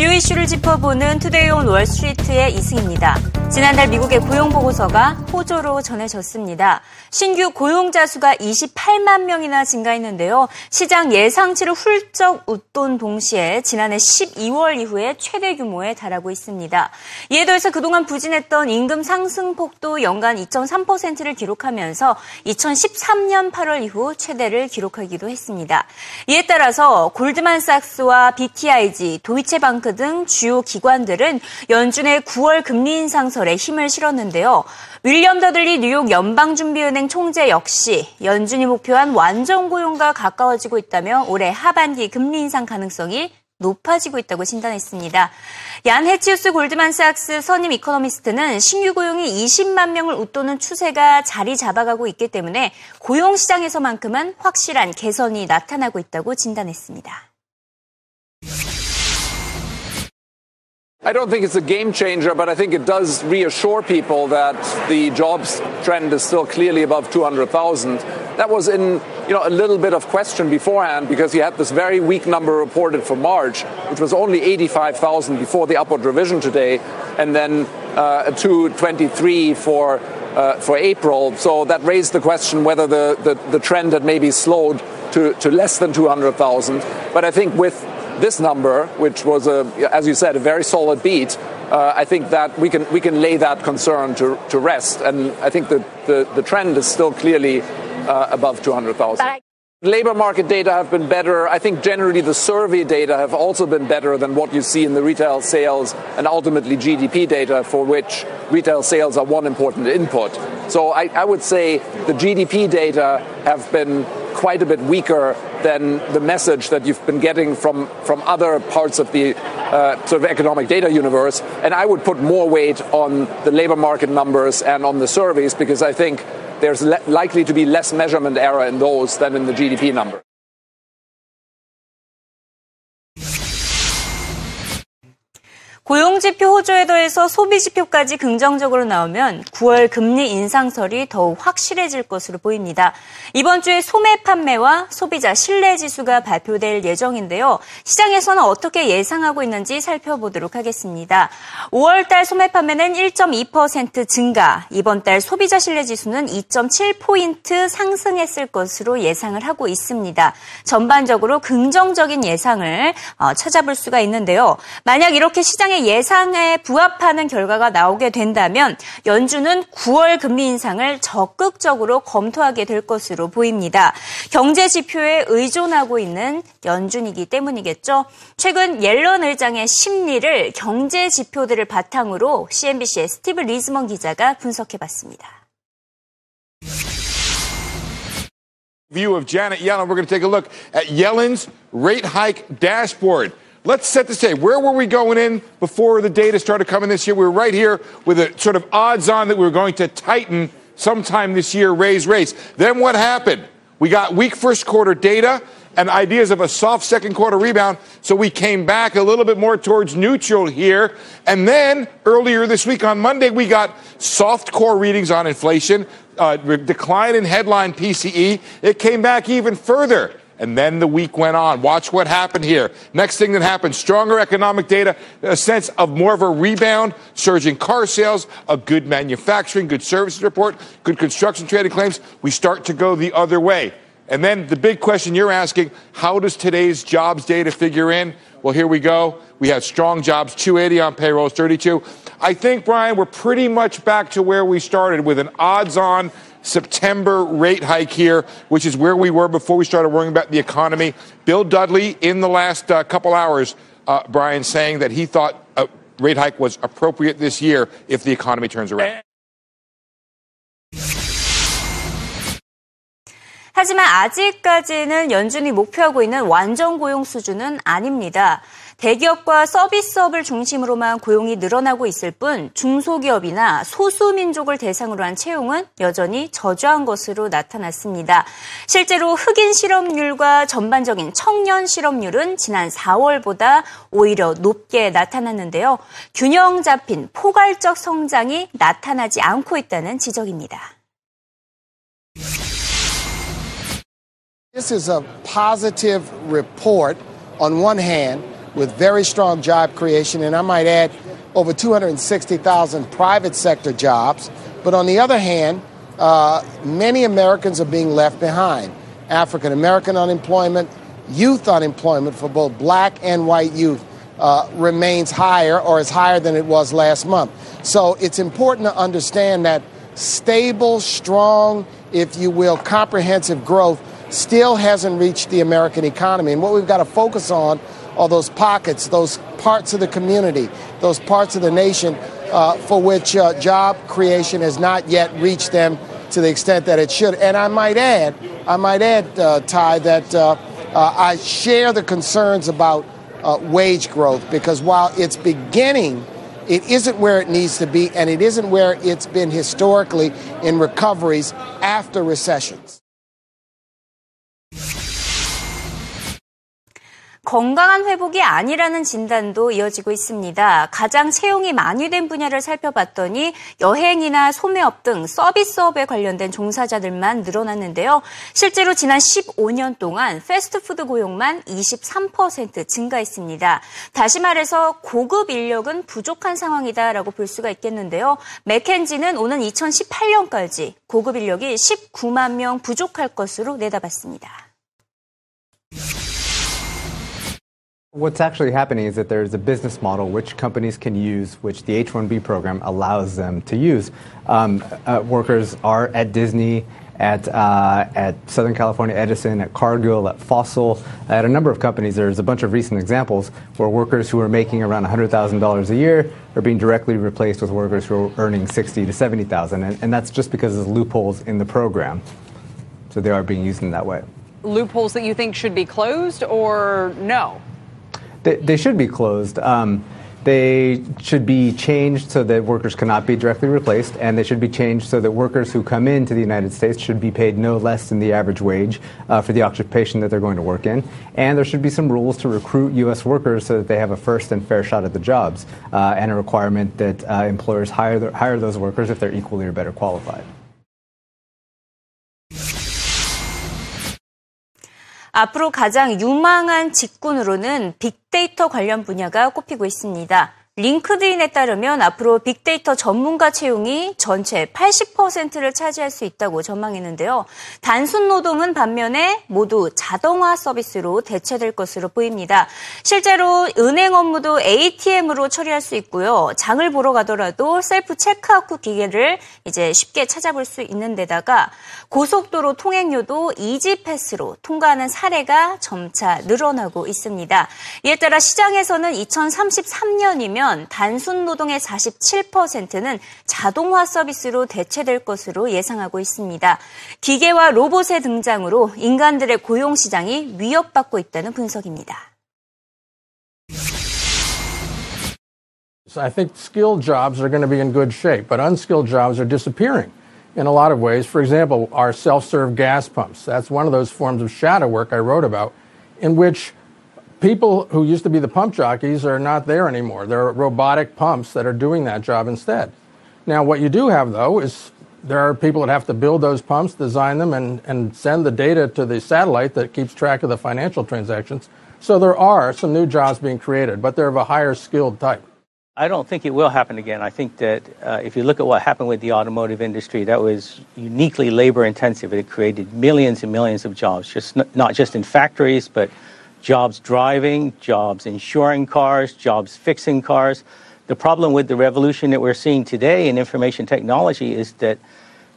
주요 이슈를 짚어보는 Today on Wall Street의 이승입니다. 지난달 미국의 고용보고서가 호조로 전해졌습니다. 신규 고용자 수가 28만 명이나 증가했는데요. 시장 예상치를 훌쩍 웃돈 동시에 지난해 12월 이후에 최대 규모에 달하고 있습니다. 이에 더해서 그동안 부진했던 임금 상승폭도 연간 2.3%를 기록하면서 2013년 8월 이후 최대를 기록하기도 했습니다. 이에 따라서 골드만삭스와 BTIG, 도이체방크 등 주요 기관들은 연준의 9월 금리 인상설에 힘을 실었는데요. 윌리엄 더들리 뉴욕 연방준비은행 총재 역시 연준이 목표한 완전 고용과 가까워지고 있다며 올해 하반기 금리 인상 가능성이 높아지고 있다고 진단했습니다. 얀 해치우스 골드만삭스 선임 이코노미스트는 신규 고용이 20만 명을 웃도는 추세가 자리 잡아가고 있기 때문에 고용 시장에서만큼은 확실한 개선이 나타나고 있다고 진단했습니다. I don't think it's a game changer, but I think it does reassure people that the jobs trend is still clearly above 200,000. That was in you know a little bit of question beforehand because you had this very weak number reported for March, which was only 85,000 before the upward revision today, and then uh, 223 for uh, for April. So that raised the question whether the, the, the trend had maybe slowed to, to less than 200,000. But I think with this number, which was, a, as you said, a very solid beat, uh, I think that we can we can lay that concern to, to rest. And I think that the, the trend is still clearly uh, above 200,000. Labor market data have been better. I think generally the survey data have also been better than what you see in the retail sales and ultimately GDP data, for which retail sales are one important input. So I, I would say the GDP data have been quite a bit weaker than the message that you've been getting from, from other parts of the uh, sort of economic data universe. And I would put more weight on the labor market numbers and on the surveys because I think there's le- likely to be less measurement error in those than in the GDP number. 고용지표 호조에 더해서 소비지표까지 긍정적으로 나오면 9월 금리 인상설이 더욱 확실해질 것으로 보입니다. 이번 주에 소매 판매와 소비자 신뢰 지수가 발표될 예정인데요. 시장에서는 어떻게 예상하고 있는지 살펴보도록 하겠습니다. 5월 달 소매 판매는 1.2% 증가, 이번 달 소비자 신뢰 지수는 2.7포인트 상승했을 것으로 예상을 하고 있습니다. 전반적으로 긍정적인 예상을 어, 찾아볼 수가 있는데요. 만약 이렇게 시장의 예상에 부합하는 결과가 나오게 된다면 연준은 9월 금리 인상을 적극적으로 검토하게 될 것으로 보입니다. 경제 지표에 의존하고 있는 연준이기 때문이겠죠. 최근 옐런 의장의 심리를 경제 지표들을 바탕으로 CNBC의 스티브 리즈먼 기자가 분석해 봤습니다. View of Janet Yellen. We're going to take a look at Yellen's rate hike dashboard. Let's set the stage. Where were we going in before the data started coming this year? We were right here with a sort of odds on that we were going to tighten sometime this year, raise rates. Then what happened? We got weak first quarter data and ideas of a soft second quarter rebound. So we came back a little bit more towards neutral here. And then earlier this week on Monday, we got soft core readings on inflation, uh, decline in headline PCE. It came back even further. And then the week went on. Watch what happened here. Next thing that happened, stronger economic data, a sense of more of a rebound, surging car sales, a good manufacturing, good services report, good construction trading claims. We start to go the other way. And then the big question you're asking, how does today's jobs data figure in? Well, here we go. We have strong jobs, 280 on payrolls, 32. I think, Brian, we're pretty much back to where we started with an odds on September rate hike here, which is where we were before we started worrying about the economy. Bill Dudley, in the last uh, couple hours, uh, Brian, saying that he thought a rate hike was appropriate this year if the economy turns around. 하지만 아직까지는 연준이 목표하고 있는 완전 고용 수준은 아닙니다. 대기업과 서비스업을 중심으로만 고용이 늘어나고 있을 뿐 중소기업이나 소수민족을 대상으로 한 채용은 여전히 저조한 것으로 나타났습니다. 실제로 흑인 실업률과 전반적인 청년 실업률은 지난 4월보다 오히려 높게 나타났는데요. 균형 잡힌 포괄적 성장이 나타나지 않고 있다는 지적입니다. This is a positive report on one hand. With very strong job creation, and I might add over 260,000 private sector jobs. But on the other hand, uh, many Americans are being left behind. African American unemployment, youth unemployment for both black and white youth uh, remains higher or is higher than it was last month. So it's important to understand that stable, strong, if you will, comprehensive growth still hasn't reached the American economy. And what we've got to focus on are those pockets, those parts of the community, those parts of the nation uh, for which uh, job creation has not yet reached them to the extent that it should. And I might add, I might add, uh, Ty, that uh, uh, I share the concerns about uh, wage growth because while it's beginning, it isn't where it needs to be, and it isn't where it's been historically in recoveries after recessions. 건강한 회복이 아니라는 진단도 이어지고 있습니다. 가장 채용이 많이 된 분야를 살펴봤더니 여행이나 소매업 등 서비스업에 관련된 종사자들만 늘어났는데요. 실제로 지난 15년 동안 패스트푸드 고용만 23% 증가했습니다. 다시 말해서 고급 인력은 부족한 상황이다라고 볼 수가 있겠는데요. 맥켄지는 오는 2018년까지 고급 인력이 19만 명 부족할 것으로 내다봤습니다. What's actually happening is that there's a business model which companies can use, which the H-1B program allows them to use. Um, uh, workers are at Disney, at uh, at Southern California Edison, at Cargill, at Fossil, at a number of companies. There's a bunch of recent examples where workers who are making around $100,000 a year are being directly replaced with workers who are earning 60 to 70,000, and, and that's just because of loopholes in the program. So they are being used in that way. Loopholes that you think should be closed, or no? They, they should be closed. Um, they should be changed so that workers cannot be directly replaced, and they should be changed so that workers who come into the United States should be paid no less than the average wage uh, for the occupation that they're going to work in. And there should be some rules to recruit U.S. workers so that they have a first and fair shot at the jobs, uh, and a requirement that uh, employers hire, the, hire those workers if they're equally or better qualified. 앞으로 가장 유망한 직군으로는 빅데이터 관련 분야가 꼽히고 있습니다. 링크드인에 따르면 앞으로 빅데이터 전문가 채용이 전체 80%를 차지할 수 있다고 전망했는데요. 단순 노동은 반면에 모두 자동화 서비스로 대체될 것으로 보입니다. 실제로 은행 업무도 ATM으로 처리할 수 있고요. 장을 보러 가더라도 셀프 체크아웃 기계를 이제 쉽게 찾아볼 수 있는 데다가 고속도로 통행료도 이지패스로 통과하는 사례가 점차 늘어나고 있습니다. 이에 따라 시장에서는 2033년이면 보면 단순 노동의 47%는 자동화 서비스로 대체될 것으로 예상하고 있습니다. 기계와 로봇의 등장으로 인간들의 고용 시장이 위협받고 있다는 분석입니다. I think skilled jobs are going to be in good shape, but unskilled jobs are disappearing in a lot of ways. For example, our self serve gas pumps. That's one of those forms of shadow work I wrote about, in which people who used to be the pump jockeys are not there anymore. There are robotic pumps that are doing that job instead. Now, what you do have, though, is there are people that have to build those pumps, design them, and, and send the data to the satellite that keeps track of the financial transactions. So there are some new jobs being created, but they're of a higher skilled type. I don't think it will happen again. I think that uh, if you look at what happened with the automotive industry, that was uniquely labor intensive. It created millions and millions of jobs, just not just in factories, but jobs driving, jobs insuring cars, jobs fixing cars. The problem with the revolution that we're seeing today in information technology is that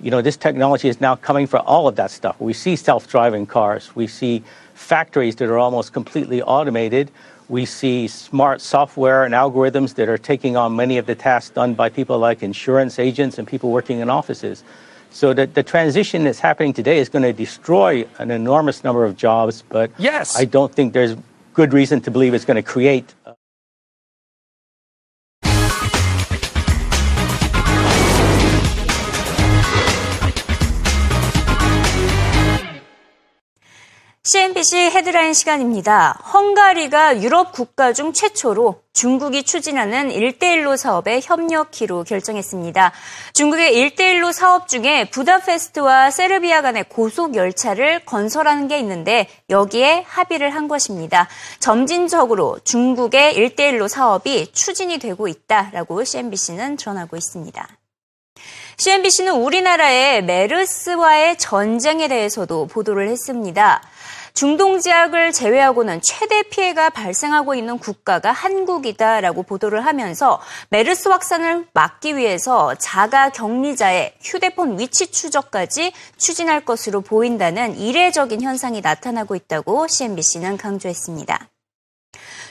you know this technology is now coming for all of that stuff. We see self-driving cars, we see factories that are almost completely automated. We see smart software and algorithms that are taking on many of the tasks done by people like insurance agents and people working in offices. So the, the transition that's happening today is going to destroy an enormous number of jobs, but yes. I don't think there's good reason to believe it's going to create CNBC 헤드라인 시간입니다. 헝가리가 유럽 국가 중 최초로 중국이 추진하는 1대1로 사업에 협력키로 결정했습니다. 중국의 1대1로 사업 중에 부다페스트와 세르비아 간의 고속 열차를 건설하는 게 있는데 여기에 합의를 한 것입니다. 점진적으로 중국의 1대1로 사업이 추진이 되고 있다라고 CNBC는 전하고 있습니다. CNBC는 우리나라의 메르스와의 전쟁에 대해서도 보도를 했습니다. 중동 지역을 제외하고는 최대 피해가 발생하고 있는 국가가 한국이다라고 보도를 하면서 메르스 확산을 막기 위해서 자가 격리자의 휴대폰 위치 추적까지 추진할 것으로 보인다는 이례적인 현상이 나타나고 있다고 CNBC는 강조했습니다.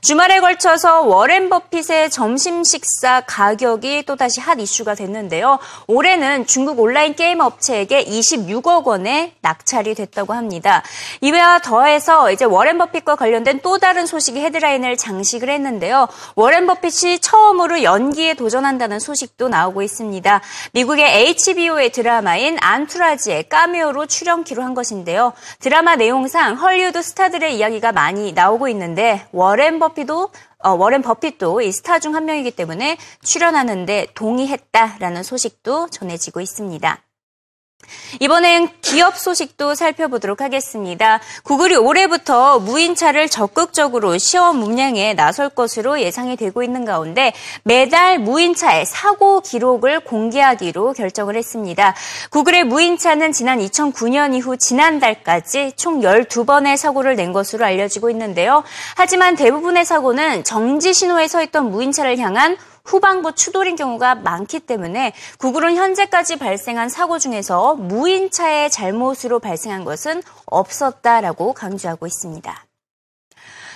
주말에 걸쳐서 워렌 버핏의 점심 식사 가격이 또다시 핫 이슈가 됐는데요. 올해는 중국 온라인 게임 업체에게 26억 원의 낙찰이 됐다고 합니다. 이와 더해서 이제 워렌 버핏과 관련된 또 다른 소식이 헤드라인을 장식을 했는데요. 워렌 버핏이 처음으로 연기에 도전한다는 소식도 나오고 있습니다. 미국의 HBO의 드라마인 안투라지의 까메오로 출연키로 한 것인데요. 드라마 내용상 헐리우드 스타들의 이야기가 많이 나오고 있는데 워렌 버핏 버핏도 어, 워렌 버핏도 이 스타 중 한 명이기 때문에 출연하는데 동의했다라는 소식도 전해지고 있습니다. 이번엔 기업 소식도 살펴보도록 하겠습니다. 구글이 올해부터 무인차를 적극적으로 시험 운영에 나설 것으로 예상이 되고 있는 가운데 매달 무인차의 사고 기록을 공개하기로 결정을 했습니다. 구글의 무인차는 지난 2009년 이후 지난달까지 총 12번의 사고를 낸 것으로 알려지고 있는데요. 하지만 대부분의 사고는 정지 신호에 서 있던 무인차를 향한 후방부 추돌인 경우가 많기 때문에 구글은 현재까지 발생한 사고 중에서 무인차의 잘못으로 발생한 것은 없었다라고 강조하고 있습니다.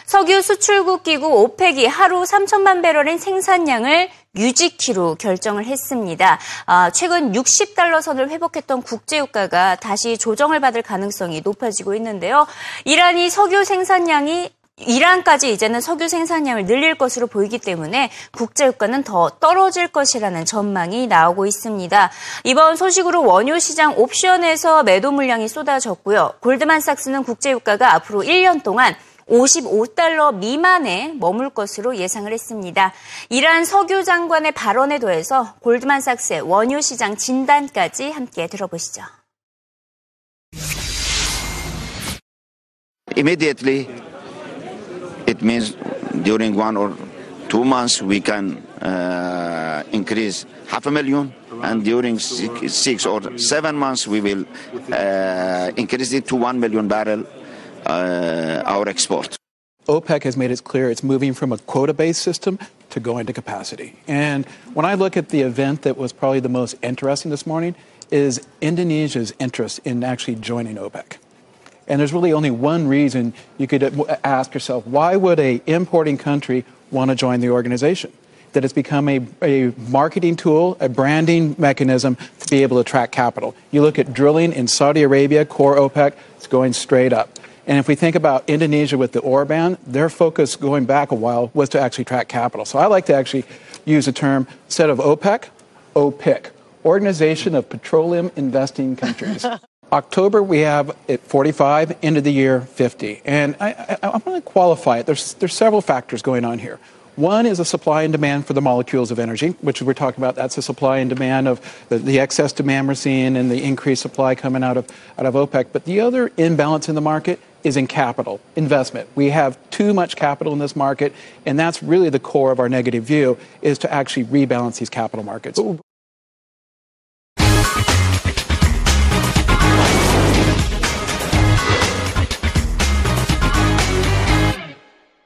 석유 수출국 기구 오펙이 하루 3천만 배럴인 생산량을 유지키로 결정을 했습니다. 아, 최근 60달러 선을 회복했던 국제유가가 다시 조정을 받을 가능성이 높아지고 있는데요. 이란이 석유 생산량이 이란까지 이제는 석유 생산량을 늘릴 것으로 보이기 때문에 국제유가는 더 떨어질 것이라는 전망이 나오고 있습니다. 이번 소식으로 원유 시장 옵션에서 매도 물량이 쏟아졌고요. 골드만삭스는 국제유가가 앞으로 1년 동안 55달러 미만에 머물 것으로 예상을 했습니다. 이란 석유 장관의 발언에 더해서 골드만삭스의 원유 시장 진단까지 함께 들어보시죠. Immediately It means during one or two months we can uh, increase half a million, and during six, or seven months we will uh, increase it to one million barrel uh, our export. OPEC has made it clear it's moving from a quota based system to going to capacity. And when I look at the event that was probably the most interesting this morning, is Indonesia's interest in actually joining OPEC. And there's really only one reason you could uh, uh, ask yourself why would a importing country want to join the organization? That it's become a, a marketing tool, a branding mechanism to be able to attract capital. You look at drilling in Saudi Arabia, core OPEC, it's going straight up. And if we think about Indonesia with the ore ban, their focus going back a while was to actually track capital. So I like to actually use the term instead of OPEC, OPIC, Organization of Petroleum Investing Countries. October, we have at 45, end of the year, 50. And I, I, I want to qualify it. There's, there's several factors going on here. One is a supply and demand for the molecules of energy, which we're talking about. That's the supply and demand of the, the, excess demand we're seeing and the increased supply coming out of, out of OPEC. But the other imbalance in the market is in capital, investment. We have too much capital in this market, and that's really the core of our negative view, is to actually rebalance these capital markets.